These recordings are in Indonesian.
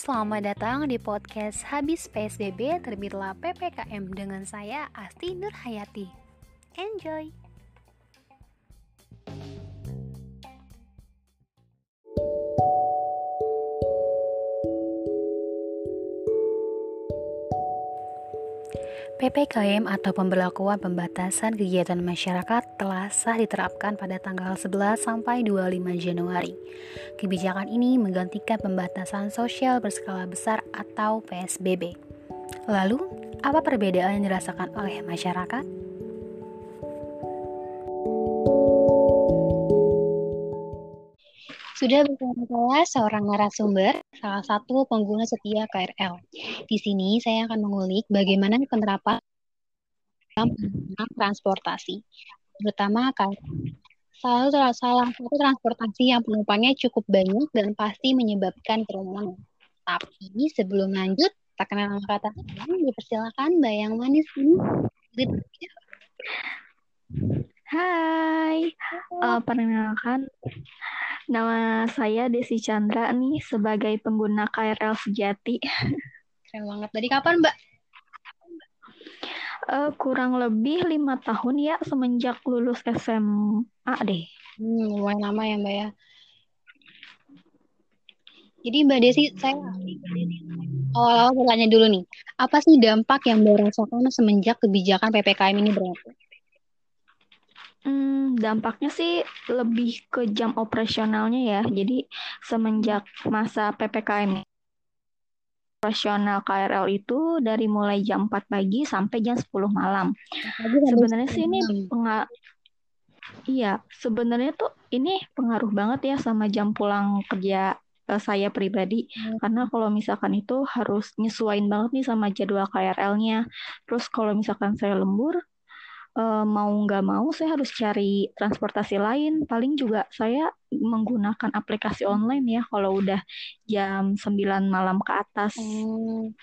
selamat datang di podcast Habis PSBB terbitlah PPKM dengan saya Asti Nurhayati. Enjoy! PPKM atau pemberlakuan pembatasan kegiatan masyarakat telah sah diterapkan pada tanggal 11 sampai 25 Januari. Kebijakan ini menggantikan pembatasan sosial berskala besar atau PSBB. Lalu, apa perbedaan yang dirasakan oleh masyarakat? Sudah bersama saya seorang narasumber, salah satu pengguna setia KRL. Di sini saya akan mengulik bagaimana penerapan transportasi, terutama KRL. Salah, salah satu transportasi yang penumpangnya cukup banyak dan pasti menyebabkan kerumunan. Tapi sebelum lanjut, tak kenal kata dipersilakan Mbak yang manis ini. Hai, uh, perkenalkan nama saya Desi Chandra nih sebagai pengguna KRL Sejati. Keren banget. Dari kapan Mbak? Uh, kurang lebih lima tahun ya semenjak lulus SMA deh. Hmm, lumayan lama ya Mbak ya. Jadi Mbak Desi, saya awal-awal saya tanya dulu nih, apa sih dampak yang Mbak rasakan semenjak kebijakan PPKM ini berlaku? Hmm, dampaknya sih lebih ke jam operasionalnya ya. Jadi semenjak masa PPKM operasional KRL itu dari mulai jam 4 pagi sampai jam 10 malam. Sebenarnya sih ini pengaruh Iya, sebenarnya tuh ini pengaruh banget ya sama jam pulang kerja uh, saya pribadi. Hmm. Karena kalau misalkan itu harus nyesuaiin banget nih sama jadwal KRL-nya. Terus kalau misalkan saya lembur, uh, mau nggak mau saya harus cari transportasi lain. Paling juga saya menggunakan aplikasi online ya kalau udah jam 9 malam ke atas. Hmm.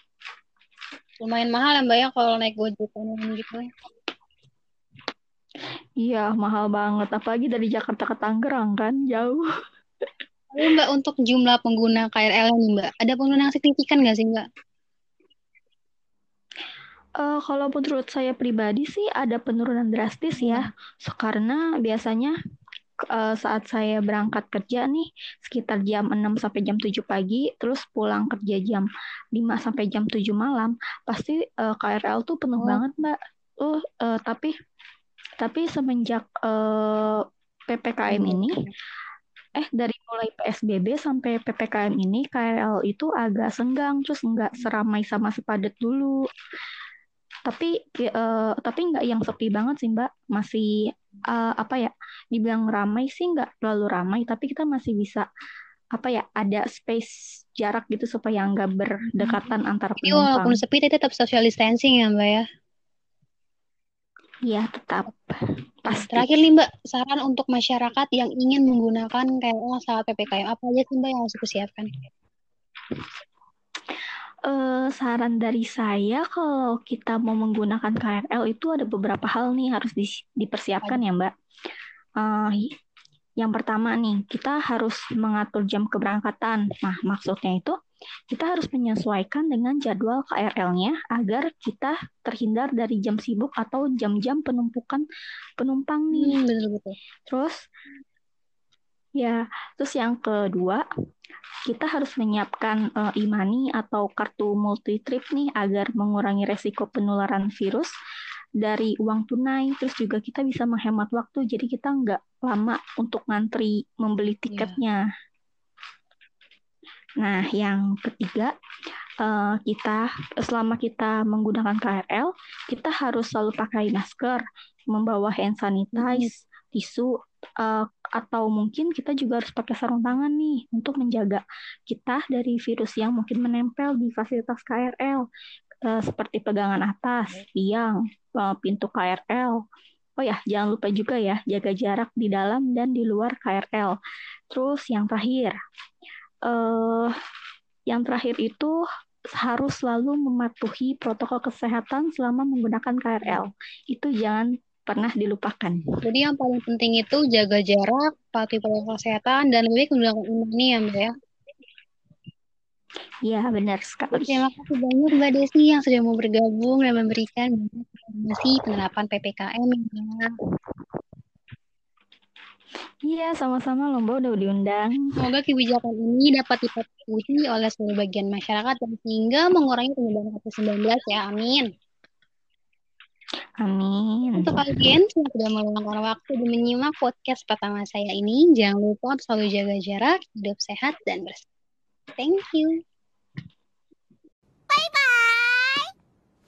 Lumayan mahal ya Mbak ya kalau naik Gojek online gitu. Iya, mahal banget. Apalagi dari Jakarta ke Tangerang kan, jauh. Lalu Mbak, untuk jumlah pengguna KRL nih Mbak, ada penurunan yang signifikan nggak sih Mbak? Uh, kalau menurut saya pribadi sih ada penurunan drastis ya, so, karena biasanya uh, saat saya berangkat kerja nih sekitar jam 6 sampai jam 7 pagi, terus pulang kerja jam 5 sampai jam 7 malam, pasti uh, KRL tuh penuh oh. banget mbak. Uh, uh, tapi tapi semenjak uh, PPKM hmm. ini, eh dari mulai PSBB sampai PPKM ini KRL itu agak senggang, terus nggak seramai sama sepadet dulu tapi uh, tapi nggak yang sepi banget sih mbak masih uh, apa ya dibilang ramai sih nggak terlalu ramai tapi kita masih bisa apa ya ada space jarak gitu supaya nggak berdekatan hmm. antar penumpang. Jadi walaupun sepi tetap social distancing ya mbak ya? Iya tetap. Pasti. Terakhir nih mbak saran untuk masyarakat yang ingin menggunakan KRL saat ppkm apa aja sih mbak yang harus dipersiapkan? Uh, saran dari saya kalau kita mau menggunakan KRL itu ada beberapa hal nih harus di, dipersiapkan ya Mbak. Uh, yang pertama nih, kita harus mengatur jam keberangkatan. Nah, maksudnya itu kita harus menyesuaikan dengan jadwal KRL-nya agar kita terhindar dari jam sibuk atau jam-jam penumpukan penumpang nih. Hmm, betul betul. Terus ya, terus yang kedua, kita harus menyiapkan uh, e-money atau kartu multi trip nih agar mengurangi resiko penularan virus dari uang tunai. Terus juga kita bisa menghemat waktu, jadi kita nggak lama untuk ngantri membeli iya. tiketnya. Yeah. Nah, yang ketiga, uh, kita selama kita menggunakan KRL, kita harus selalu pakai masker, membawa hand sanitize, tisu, uh, atau mungkin kita juga harus pakai sarung tangan nih untuk menjaga kita dari virus yang mungkin menempel di fasilitas KRL uh, eh, seperti pegangan atas, tiang, uh, pintu KRL. Oh ya, jangan lupa juga ya jaga jarak di dalam dan di luar KRL. Terus yang terakhir, uh, yang terakhir itu harus selalu mematuhi protokol kesehatan selama menggunakan KRL. Itu jangan pernah dilupakan. Jadi yang paling penting itu jaga jarak, patuhi protokol kesehatan, dan lebih menggunakan ini ya Mbak ya? Iya, benar sekali. Terima kasih banyak Mbak Desi yang sudah mau bergabung dan memberikan informasi penerapan PPKM. Ya. Iya, sama-sama lomba udah diundang. Semoga kebijakan ini dapat dipatuhi oleh seluruh bagian masyarakat dan sehingga mengurangi penyebaran COVID-19 ya. Amin. Amin. Untuk kalian yang sudah meluangkan waktu dan menyimak podcast pertama saya ini, jangan lupa selalu jaga jarak, hidup sehat, dan bersih. Thank you. Bye-bye.